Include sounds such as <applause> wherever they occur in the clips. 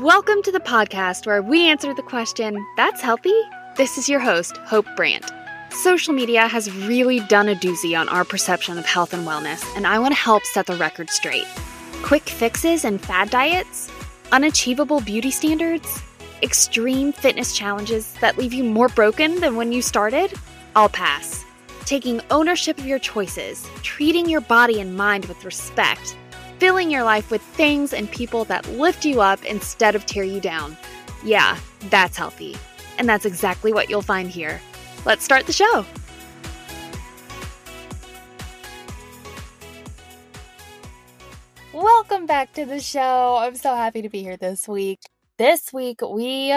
Welcome to the podcast where we answer the question, That's healthy? This is your host, Hope Brandt. Social media has really done a doozy on our perception of health and wellness, and I want to help set the record straight. Quick fixes and fad diets, unachievable beauty standards, extreme fitness challenges that leave you more broken than when you started? I'll pass. Taking ownership of your choices, treating your body and mind with respect, filling your life with things and people that lift you up instead of tear you down. Yeah, that's healthy. And that's exactly what you'll find here. Let's start the show. Welcome back to the show. I'm so happy to be here this week. This week, we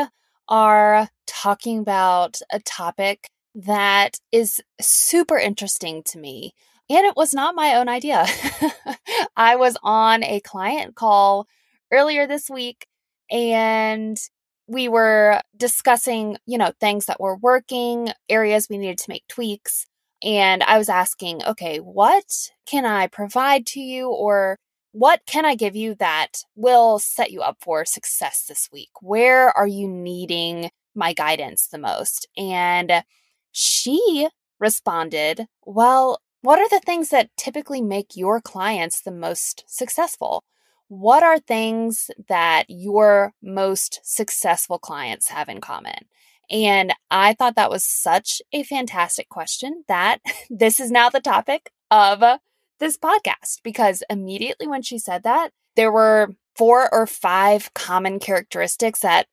are talking about a topic that is super interesting to me. And it was not my own idea. <laughs> I was on a client call earlier this week and we were discussing, you know, things that were working, areas we needed to make tweaks. And I was asking, okay, what can I provide to you or what can I give you that will set you up for success this week? Where are you needing my guidance the most? And she responded, well, what are the things that typically make your clients the most successful? What are things that your most successful clients have in common? And I thought that was such a fantastic question that <laughs> this is now the topic of this podcast because immediately when she said that, there were four or five common characteristics that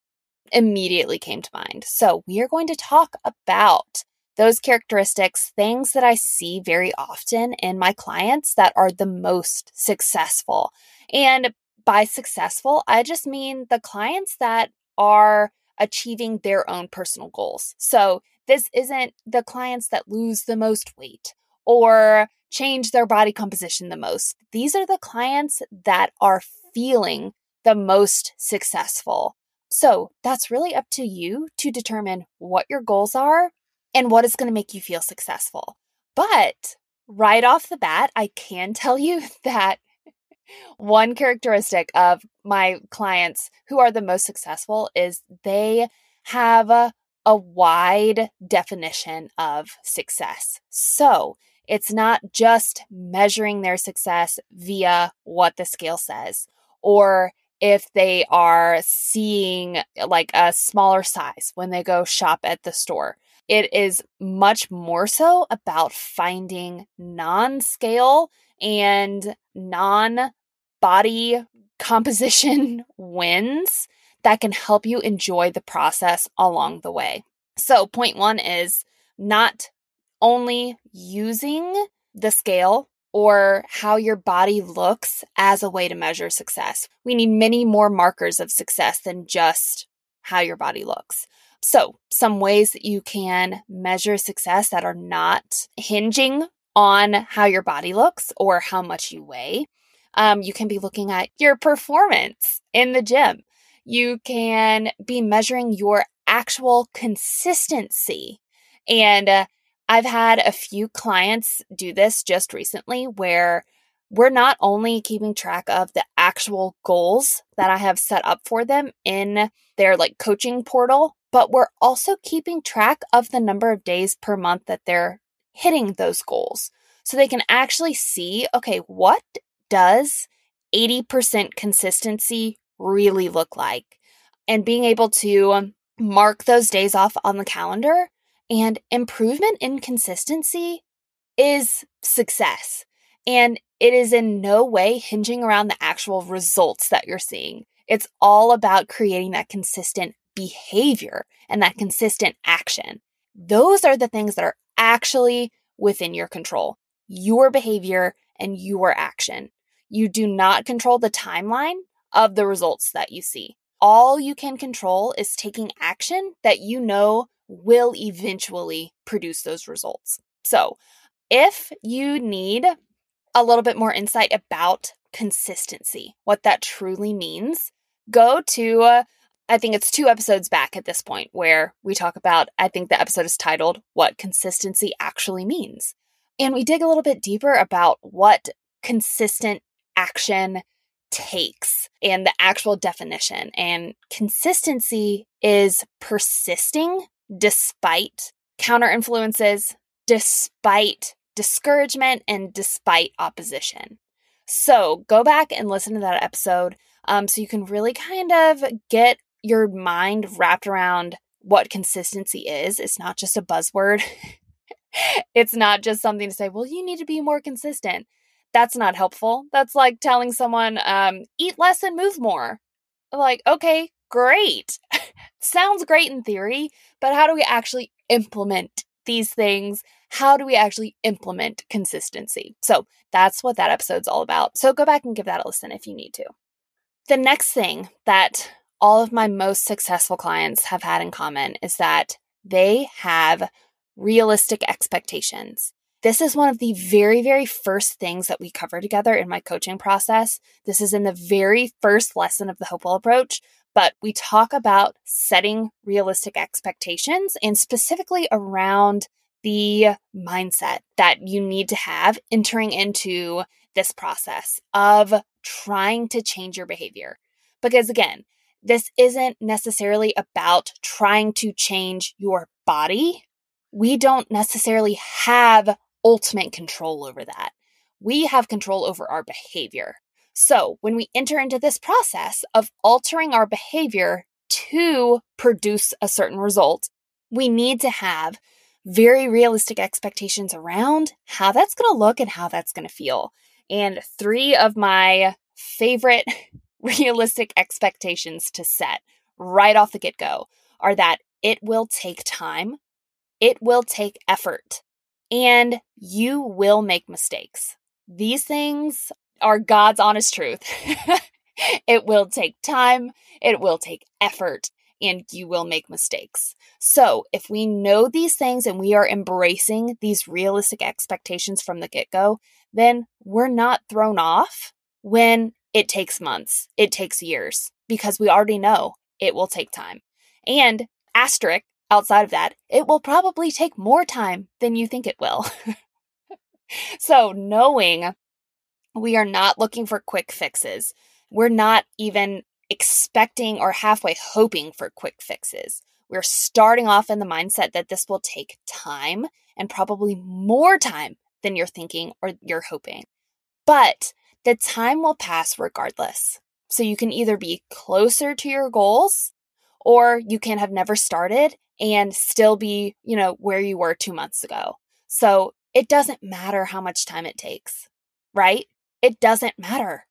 immediately came to mind. So we are going to talk about those characteristics, things that I see very often in my clients that are the most successful. And by successful, I just mean the clients that are achieving their own personal goals. So this isn't the clients that lose the most weight or change their body composition the most. These are the clients that are feeling the most successful. So that's really up to you to determine what your goals are and what is going to make you feel successful. But right off the bat, I can tell you <laughs> that one characteristic of my clients who are the most successful is they have a, a wide definition of success. So it's not just measuring their success via what the scale says or if they are seeing like a smaller size when they go shop at the store. It is much more so about finding non scale and non body composition <laughs> wins that can help you enjoy the process along the way. So, point one is not only using the scale or how your body looks as a way to measure success. We need many more markers of success than just how your body looks. So, some ways that you can measure success that are not hinging on how your body looks or how much you weigh. Um, you can be looking at your performance in the gym. You can be measuring your actual consistency. And uh, I've had a few clients do this just recently where we're not only keeping track of the actual goals that I have set up for them in their like coaching portal, but we're also keeping track of the number of days per month that they're hitting those goals. So they can actually see okay, what does 80% consistency really look like? And being able to um, mark those days off on the calendar and improvement in consistency is success. And it is in no way hinging around the actual results that you're seeing. It's all about creating that consistent behavior and that consistent action. Those are the things that are actually within your control your behavior and your action. You do not control the timeline of the results that you see. All you can control is taking action that you know will eventually produce those results. So, if you need a little bit more insight about consistency, what that truly means, go to I think it's two episodes back at this point where we talk about, I think the episode is titled What Consistency Actually Means. And we dig a little bit deeper about what consistent action takes and the actual definition. And consistency is persisting despite counter influences, despite discouragement, and despite opposition. So go back and listen to that episode um, so you can really kind of get your mind wrapped around what consistency is. It's not just a buzzword. <laughs> it's not just something to say, well, you need to be more consistent. That's not helpful. That's like telling someone, um, eat less and move more. Like, okay, great. <laughs> Sounds great in theory, but how do we actually implement these things? How do we actually implement consistency? So that's what that episode's all about. So go back and give that a listen if you need to. The next thing that all of my most successful clients have had in common is that they have realistic expectations. This is one of the very, very first things that we cover together in my coaching process. This is in the very first lesson of the Hopewell approach, but we talk about setting realistic expectations and specifically around the mindset that you need to have entering into this process of trying to change your behavior. Because again, this isn't necessarily about trying to change your body. We don't necessarily have ultimate control over that. We have control over our behavior. So when we enter into this process of altering our behavior to produce a certain result, we need to have very realistic expectations around how that's going to look and how that's going to feel. And three of my favorite realistic expectations to set right off the get go are that it will take time, it will take effort, and you will make mistakes. These things are God's honest truth. <laughs> it will take time, it will take effort, and you will make mistakes. So, if we know these things and we are embracing these realistic expectations from the get go, then we're not thrown off when it takes months, it takes years, because we already know it will take time. And asterisk outside of that, it will probably take more time than you think it will. <laughs> so, knowing we are not looking for quick fixes, we're not even expecting or halfway hoping for quick fixes. We're starting off in the mindset that this will take time and probably more time than you're thinking or you're hoping. But the time will pass regardless. So you can either be closer to your goals or you can have never started and still be, you know, where you were two months ago. So it doesn't matter how much time it takes, right? It doesn't matter.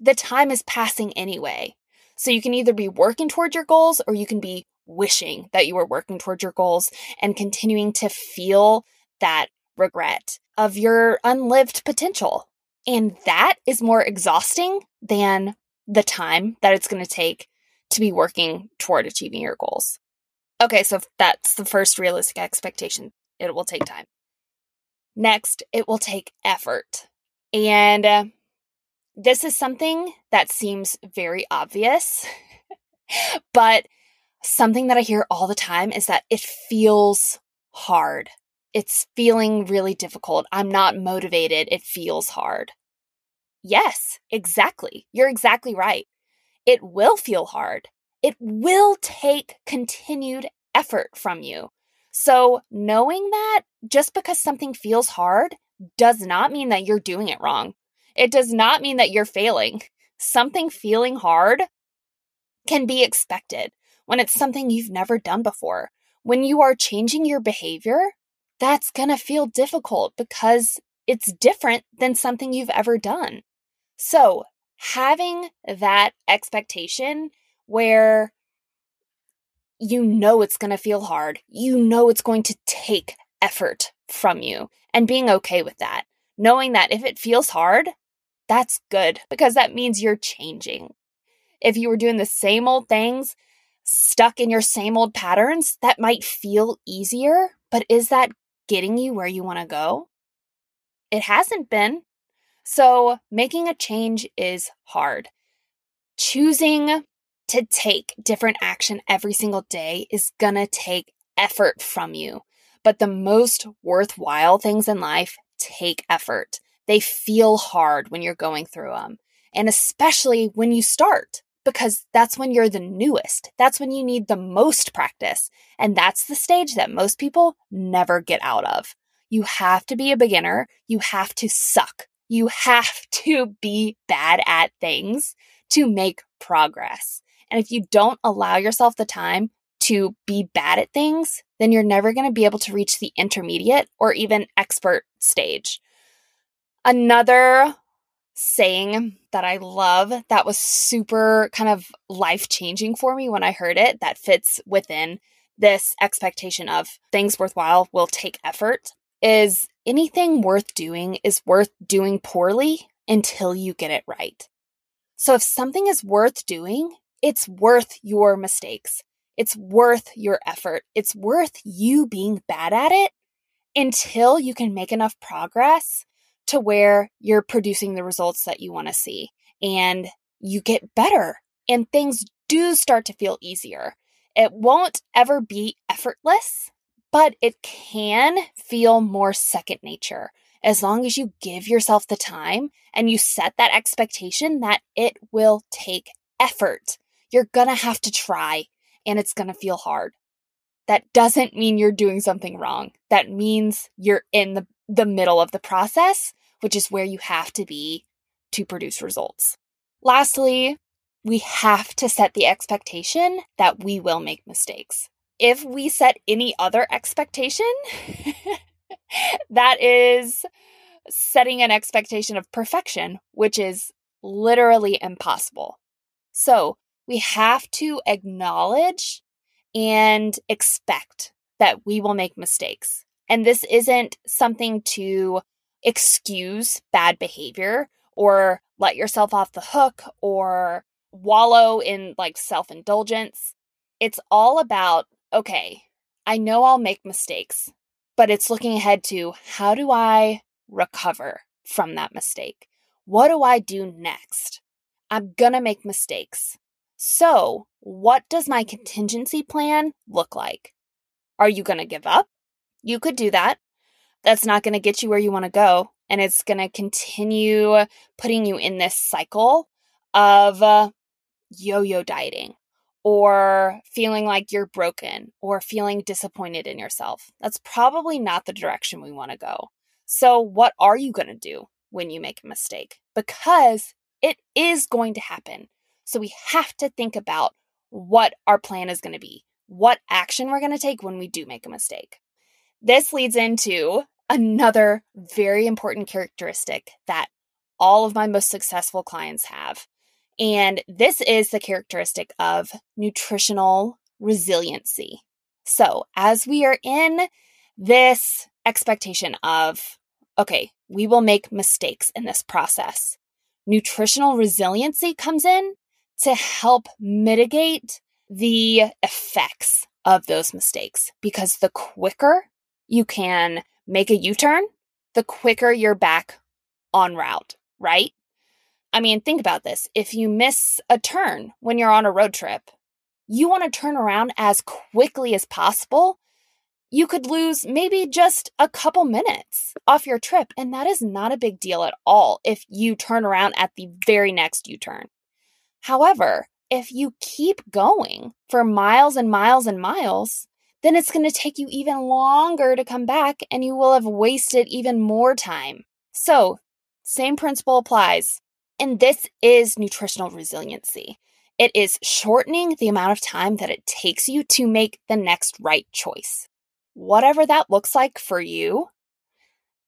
The time is passing anyway. So you can either be working toward your goals or you can be wishing that you were working towards your goals and continuing to feel that regret of your unlived potential. And that is more exhausting than the time that it's going to take to be working toward achieving your goals. Okay, so that's the first realistic expectation. It will take time. Next, it will take effort. And uh, this is something that seems very obvious, <laughs> but something that I hear all the time is that it feels hard it's feeling really difficult. I'm not motivated. It feels hard. Yes, exactly. You're exactly right. It will feel hard. It will take continued effort from you. So, knowing that just because something feels hard does not mean that you're doing it wrong. It does not mean that you're failing. Something feeling hard can be expected when it's something you've never done before. When you are changing your behavior, that's going to feel difficult because it's different than something you've ever done. So, having that expectation where you know it's going to feel hard, you know it's going to take effort from you, and being okay with that, knowing that if it feels hard, that's good because that means you're changing. If you were doing the same old things, stuck in your same old patterns, that might feel easier, but is that getting you where you want to go? It hasn't been. So, making a change is hard. Choosing to take different action every single day is going to take effort from you. But the most worthwhile things in life take effort. They feel hard when you're going through them. And especially when you start, because that's when you're the newest. That's when you need the most practice. And that's the stage that most people never get out of. You have to be a beginner. You have to suck. You have <laughs> to be bad at things to make progress. And if you don't allow yourself the time to be bad at things, then you're never going to be able to reach the intermediate or even expert stage. Another saying that I love that was super kind of life changing for me when I heard it that fits within this expectation of things worthwhile will take effort is anything worth doing is worth doing poorly until you get it right. So if something is worth doing, it's worth your mistakes. It's worth your effort. It's worth you being bad at it until you can make enough progress to where you're producing the results that you want to see and you get better and things do start to feel easier. It won't ever be effortless, but it can feel more second nature as long as you give yourself the time and you set that expectation that it will take effort. You're going to have to try and it's going to feel hard. That doesn't mean you're doing something wrong. That means you're in the, the middle of the process, which is where you have to be to produce results. Lastly, we have to set the expectation that we will make mistakes. If we set any other expectation, <laughs> that is setting an expectation of perfection, which is literally impossible. So we have to acknowledge and expect that we will make mistakes. And this isn't something to excuse bad behavior or let yourself off the hook or wallow in like self indulgence. It's all about, okay, I know I'll make mistakes, but it's looking ahead to how do I recover from that mistake? What do I do next? I'm gonna make mistakes. So, what does my contingency plan look like? Are you gonna give up? You could do that. That's not gonna get you where you wanna go. And it's gonna continue putting you in this cycle of uh, yo yo dieting or feeling like you're broken or feeling disappointed in yourself. That's probably not the direction we want to go. So, what are you going to do when you make a mistake? Because it is going to happen. So, we have to think about what our plan is going to be, what action we're going to take when we do make a mistake. This leads into another very important characteristic that all of my most successful clients have. And this is the characteristic of nutritional resiliency. So, as we are in this expectation of, okay, we will make mistakes in this process, nutritional resiliency comes in to help mitigate the effects of those mistakes because the quicker you can make a U turn, the quicker you're back on route, right? I mean, think about this. If you miss a turn when you're on a road trip, you want to turn around as quickly as possible. You could lose maybe just a couple minutes off your trip, and that is not a big deal at all if you turn around at the very next U turn. However, if you keep going for miles and miles and miles, then it's going to take you even longer to come back and you will have wasted even more time. So, same principle applies. And this is nutritional resiliency. It is shortening the amount of time that it takes you to make the next right choice. Whatever that looks like for you,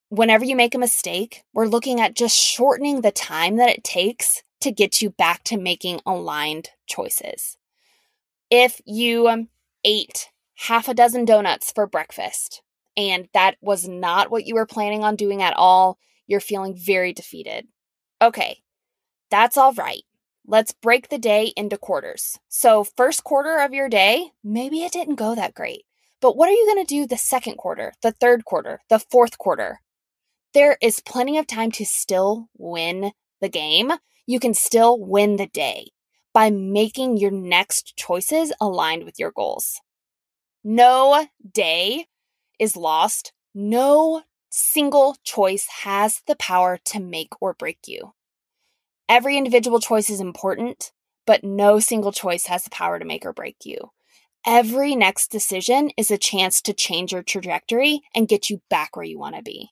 whenever you make a mistake, we're looking at just shortening the time that it takes to get you back to making aligned choices. If you um, ate half a dozen donuts for breakfast and that was not what you were planning on doing at all, you're feeling very defeated. Okay, that's all right. Let's break the day into quarters. So, first quarter of your day, maybe it didn't go that great. But what are you going to do the second quarter, the third quarter, the fourth quarter? There is plenty of time to still win the game. You can still win the day by making your next choices aligned with your goals. No day is lost. No single choice has the power to make or break you. Every individual choice is important, but no single choice has the power to make or break you. Every next decision is a chance to change your trajectory and get you back where you want to be.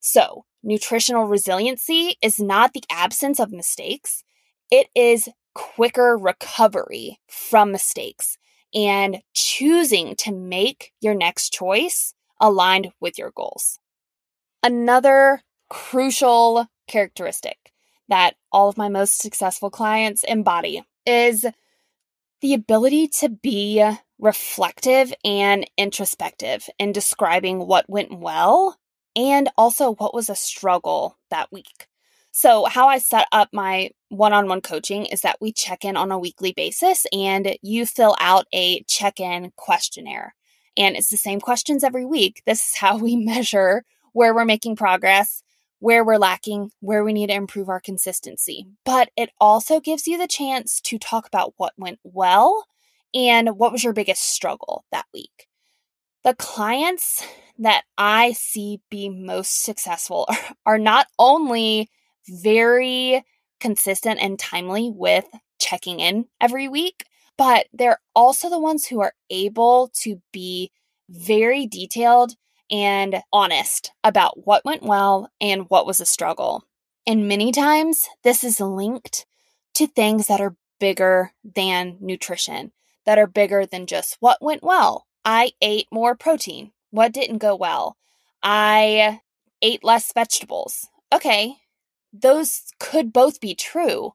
So, nutritional resiliency is not the absence of mistakes, it is quicker recovery from mistakes and choosing to make your next choice aligned with your goals. Another crucial characteristic that all of my most successful clients embody is the ability to be reflective and introspective in describing what went well and also what was a struggle that week. So, how I set up my one on one coaching is that we check in on a weekly basis and you fill out a check in questionnaire. And it's the same questions every week. This is how we <laughs> measure where we're making progress, where we're lacking, where we need to improve our consistency. But it also gives you the chance to talk about what went well and what was your biggest struggle that week. The clients that I see be most successful <laughs> are not only very consistent and timely with checking in every week, but they're also the ones who are able to be very detailed and honest about what went well and what was a struggle. And many times, this is linked to things that are bigger than nutrition, that are bigger than just what went well. I ate more protein. What didn't go well? I ate less vegetables. Okay, those could both be true,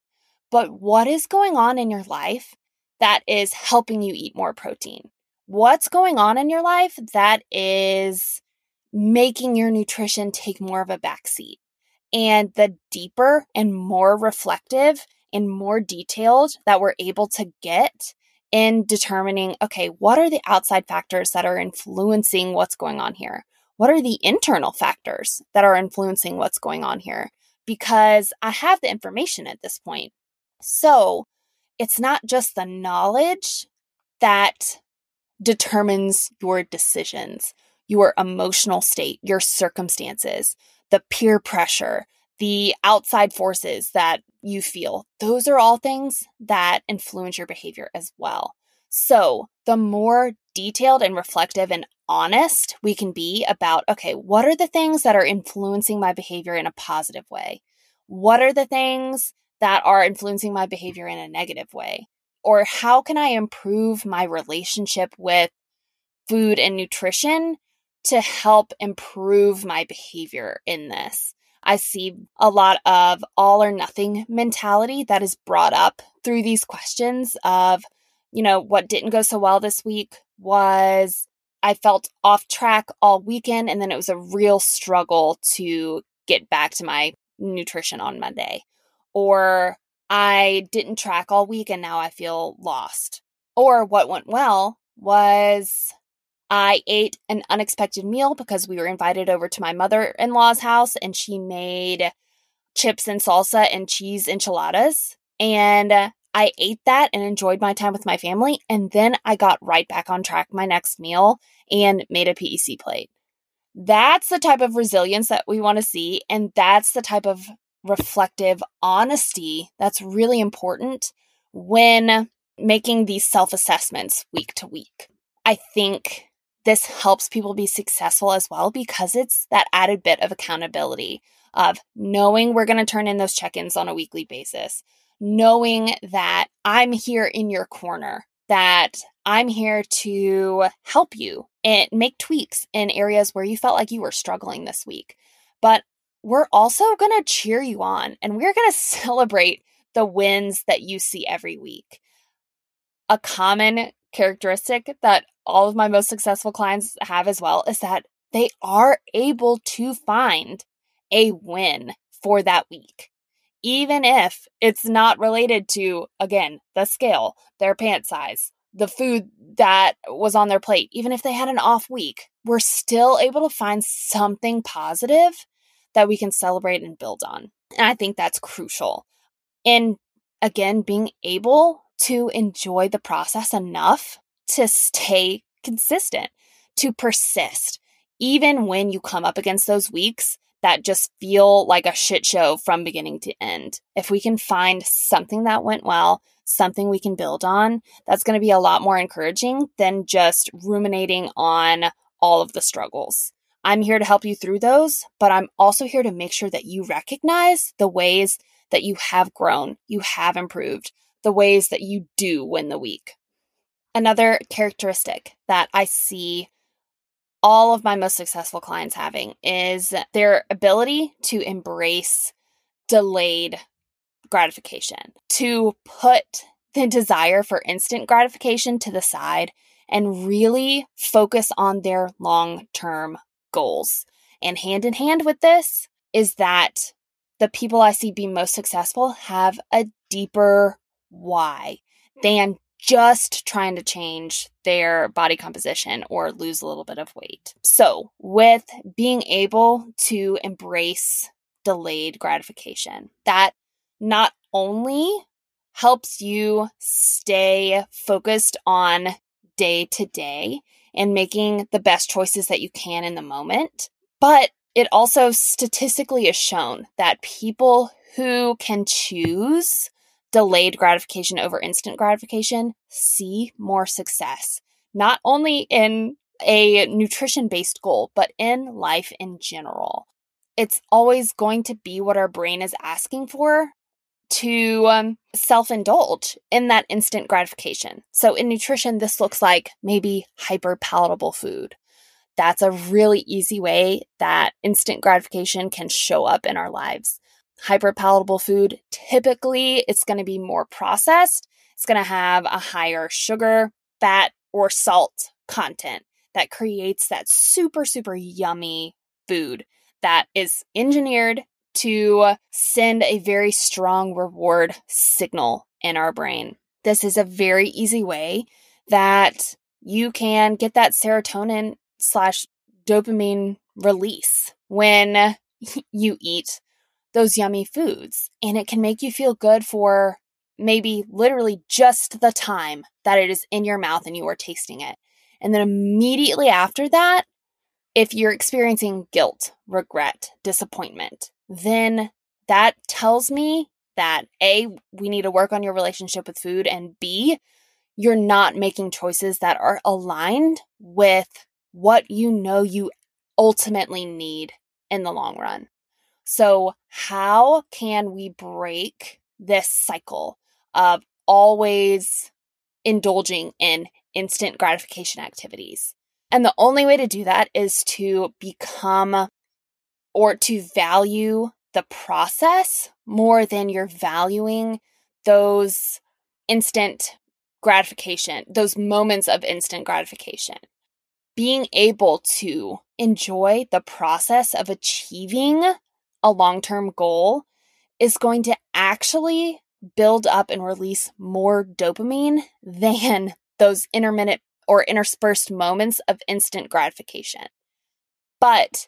but what is going on in your life that is helping you eat more protein? What's going on in your life that is making your nutrition take more of a backseat. And the deeper and more reflective and more detailed that we're able to get in determining okay, what are the outside factors that are influencing what's going on here? What are the internal factors that are influencing what's going on here? Because I have the information at this point. So it's not just the knowledge that determines your decisions your emotional state, your circumstances, the peer pressure, the outside forces that you feel. Those are all things that influence your behavior as well. So, the more detailed and reflective and honest we can be about, okay, what are the things that are influencing my behavior in a positive way? What are the things that are influencing my behavior in a negative way? Or how can I improve my relationship with food and nutrition to help improve my behavior in this. I see a lot of all or nothing mentality that is brought up through these questions of, you know, what didn't go so well this week was I felt off track all weekend and then it was a real struggle to get back to my nutrition on Monday. Or I didn't track all week and now I feel lost. Or what went well was I ate an unexpected meal because we were invited over to my mother in law's house and she made chips and salsa and cheese enchiladas. And I ate that and enjoyed my time with my family. And then I got right back on track my next meal and made a PEC plate. That's the type of resilience that we want to see. And that's the type of reflective honesty that's really important when making these self assessments week to week. I think this helps people be successful as well because it's that added bit of accountability of knowing we're going to turn in those check ins on a weekly basis, knowing that I'm here in your corner, that I'm here to help you and make tweaks in areas where you felt like you were struggling this week. But we're also going to cheer you on and we're going <laughs> to celebrate the wins that you see every week. A common characteristic that all of my most successful clients have as well is that they are able to find a win for that week. Even if it's not related to, again, the scale, their pant size, the food that was on their plate, even if they had an off week, we're still able to find something positive that we can celebrate and build on. And I think that's crucial. And again, being able to enjoy the process enough to stay consistent, to persist, even when you come up against those weeks that just feel like a shit show from beginning to end. If we can find something that went well, something we can build on, that's going to be a lot more encouraging than just ruminating on all of the struggles. I'm here to help you through those, but I'm also here to make sure that you recognize the ways that you have grown, you have improved, the ways that you do win the week. Another characteristic that I see all of my most successful clients having is their ability to embrace delayed gratification, to put the desire for instant gratification to the side and really focus on their long term goals. And hand in hand with this is that the people I see be most successful have a deeper why than just trying to change their body composition or lose a little bit of weight. So, with being able to embrace delayed gratification, that not only helps you stay focused on day to day and making the best choices that you can in the moment, but it also statistically is shown that people who can choose delayed gratification over instant gratification see more success, not only in a nutrition based goal, but in life in general. It's always going to be what our brain is asking for to um, self indulge in that instant gratification. So, in nutrition, this looks like maybe hyper palatable food. That's a really easy way that instant gratification can show up in our lives hyperpalatable food, typically it's going to be more processed. It's going to have a higher sugar, fat, or salt content that creates that super, super yummy food that is engineered to send a very strong reward signal in our brain. This is a very easy way that you can get that serotonin slash dopamine release when <laughs> you eat those yummy foods. And it can make you feel good for maybe literally just the time that it is in your mouth and you are tasting it. And then immediately after that, if you're experiencing guilt, regret, disappointment, then that tells me that A, we need to work on your relationship with food, and B, you're not making choices that are aligned with what you know you ultimately need in the long run. So, how can we break this cycle of always indulging in instant gratification activities? And the only way to do that is to become or to value the process more than you're valuing those instant gratification, those moments of instant gratification. Being able to enjoy the process of achieving a long term goal is going to actually build up and release more dopamine <laughs> than those intermittent or interspersed moments of instant gratification. But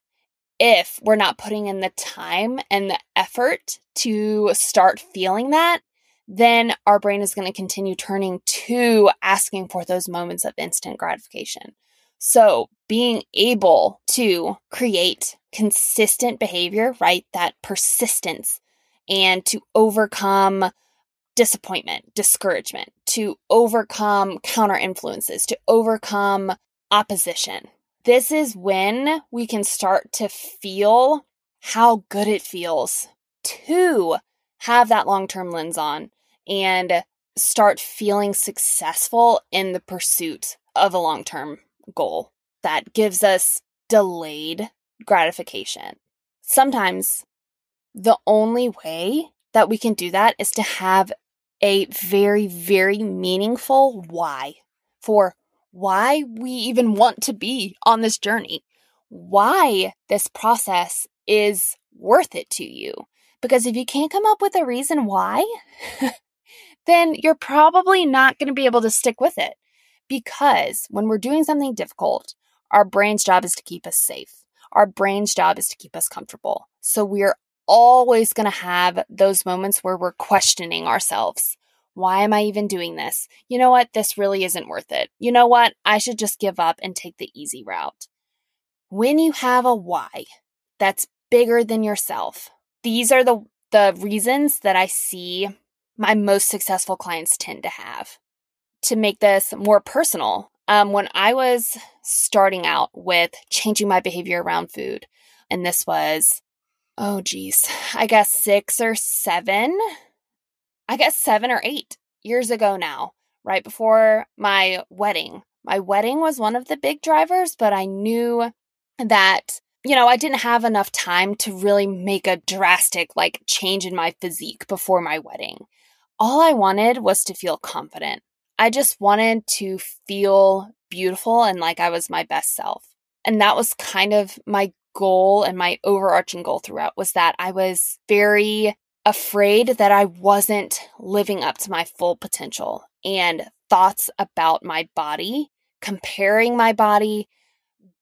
if we're not putting in the time and the effort to start feeling that, then our brain is going to continue turning to asking for those moments of instant gratification. So, being able to create consistent behavior, right? That persistence and to overcome disappointment, discouragement, to overcome counter influences, to overcome opposition. This is when we can start to feel how good it feels to have that long term lens on and start feeling successful in the pursuit of a long term goal that gives us delayed gratification. Sometimes the only way that we can do that is to have a very, very meaningful why for why we even want to be on this journey, why this process is worth it to you. Because if you can't come up with a reason why, <laughs> then you're probably not going to be able to stick with it. Because when we're doing something difficult, our brain's job is to keep us safe. Our brain's job is to keep us comfortable. So we're always going to have those moments where we're questioning ourselves. Why am I even doing this? You know what? This really isn't worth it. You know what? I should just give up and take the easy route. When you have a why that's bigger than yourself. These are the the reasons that I see my most successful clients tend to have. To make this more personal, um, when I was starting out with changing my behavior around food, and this was, oh geez, I guess six or seven, I guess seven or eight years ago now, right before my wedding. My wedding was one of the big drivers, but I knew that you know, I didn't have enough time to really make a drastic like change in my physique before my wedding. All I wanted was to feel confident. I just wanted to feel beautiful and like I was my best self. And that was kind of my goal and my overarching goal throughout was that I was very afraid that I wasn't living up to my full potential and thoughts about my body, comparing my body,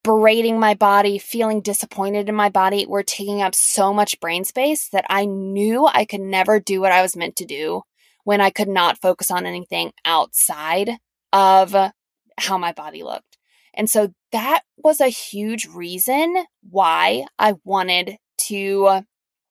berating my body, feeling disappointed in my body were taking up so much brain space that I knew I could never do what I was meant to do when I could not focus on anything outside of how my body looked. And so that was a huge reason why I wanted to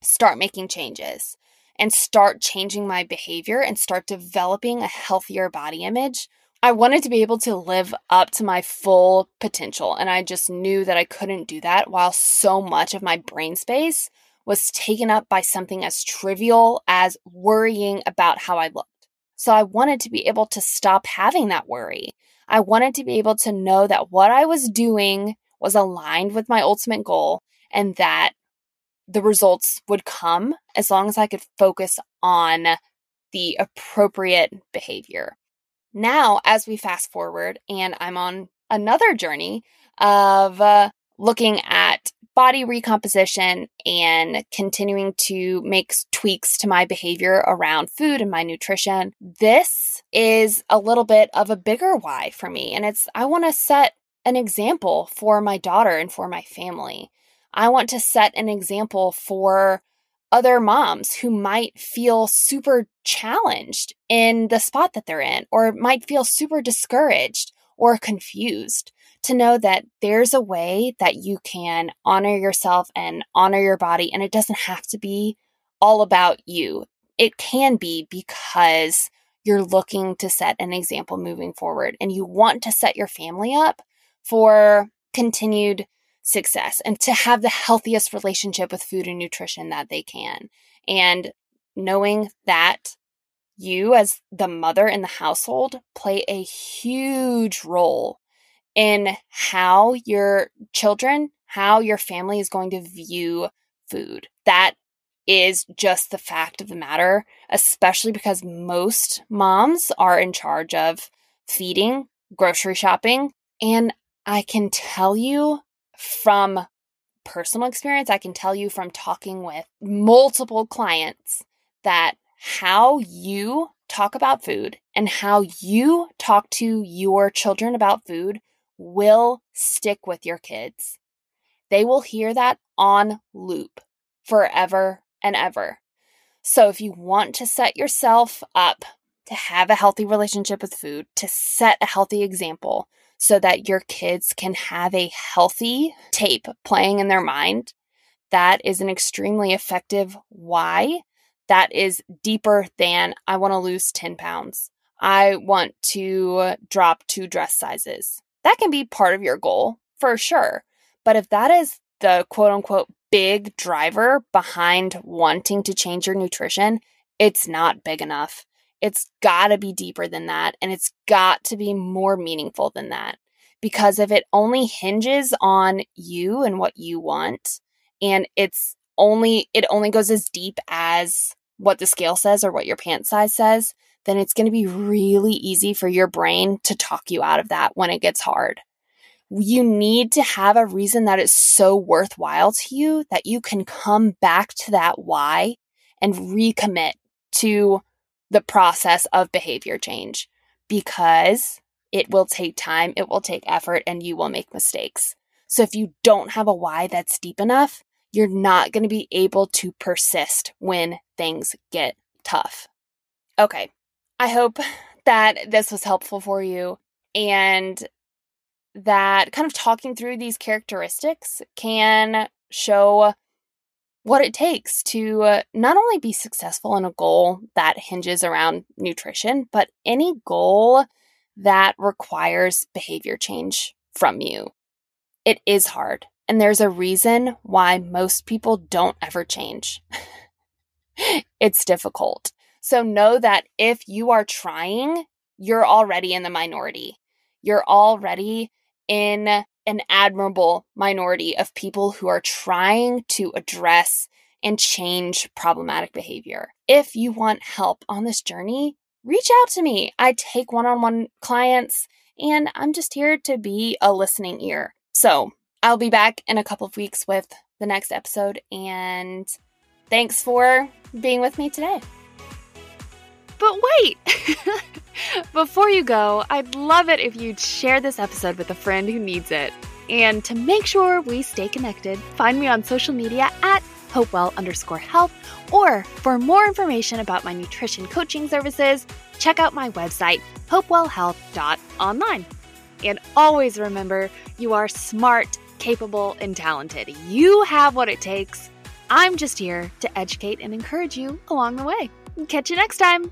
start making changes and start changing my behavior and start developing a healthier body image I wanted to be able to live up to my full potential. And I just knew that I couldn't do that while so much of my brain space was taken up by something as trivial as worrying about how I looked. So I wanted to be able to stop having that worry. I wanted to be able to know that what I was doing was aligned with my ultimate goal and that the results would come as long as I could focus on the appropriate behavior. Now, as we fast forward, and I'm on another journey of uh, looking at body recomposition and continuing to make tweaks to my behavior around food and my nutrition. This is a little bit of a bigger why for me. And it's, I want to set an example for my daughter and for my family. I want to set an example for other moms who might feel super challenged in the spot that they're in, or might feel super discouraged or confused to know that there's a way that you can honor yourself and honor your body. And it doesn't have to be all about you. It can be because you're looking to set an example moving forward and you want to set your family up for continued success and to have the healthiest relationship with food and nutrition that they can. And knowing that you, as the mother in the household, play a huge role in how your children, how your family is going to view food. That is just the fact of the matter, especially because most moms are in charge of feeding, grocery shopping. And I can tell you from personal experience, I can tell you from talking with multiple clients that how you talk about food and how you talk to your children about food will stick with your kids. They will hear that on loop forever and ever. So, if you want to set yourself up to have a healthy relationship with food, to set a healthy example, so that your kids can have a healthy tape playing in their mind. That is an extremely effective why. That is deeper than I want to lose 10 pounds. I want to drop two dress sizes. That can be part of your goal for sure. But if that is the quote unquote big driver behind wanting to change your nutrition, it's not big enough. It's got to be deeper than that. And it's got to be more meaningful than that. Because if it only hinges on you and what you want, and it's only, it only goes as deep as what the scale says or what your pant size says, then it's going to be really easy for your brain to talk you out of that when it gets hard. You need to have a reason that is so worthwhile to you that you can come back to that why and recommit to the process of behavior change because it will take time, it will take effort, and you will make mistakes. So if you don't have a why that's deep enough, you're not going to be able to persist when things get tough. Okay, I hope that this was helpful for you and that kind of talking through these characteristics can show what it takes to uh, not only be successful in a goal that hinges around nutrition, but any goal that requires behavior change from you. It is hard, and there's a reason why most people don't ever change. <laughs> it's difficult. So know that if you are trying, you're already in the minority. You're already in an admirable minority of people who are trying to address and change problematic behavior. If you want help on this journey, reach out to me. I take one on one clients and I'm just here to be a listening ear. So I'll be back in a couple of weeks with the next episode. And thanks for being with me today. But wait! <laughs> Before you go, I'd love it if you'd share this episode with a friend who needs it. And to make sure we stay connected, find me on social media at hopewell underscore health, or for more information about my nutrition coaching services, check out my website, hopewellhealth.online. And always remember, you are smart, capable, and talented. You have what it takes. I'm just here to educate and encourage you along the way. Catch you next time.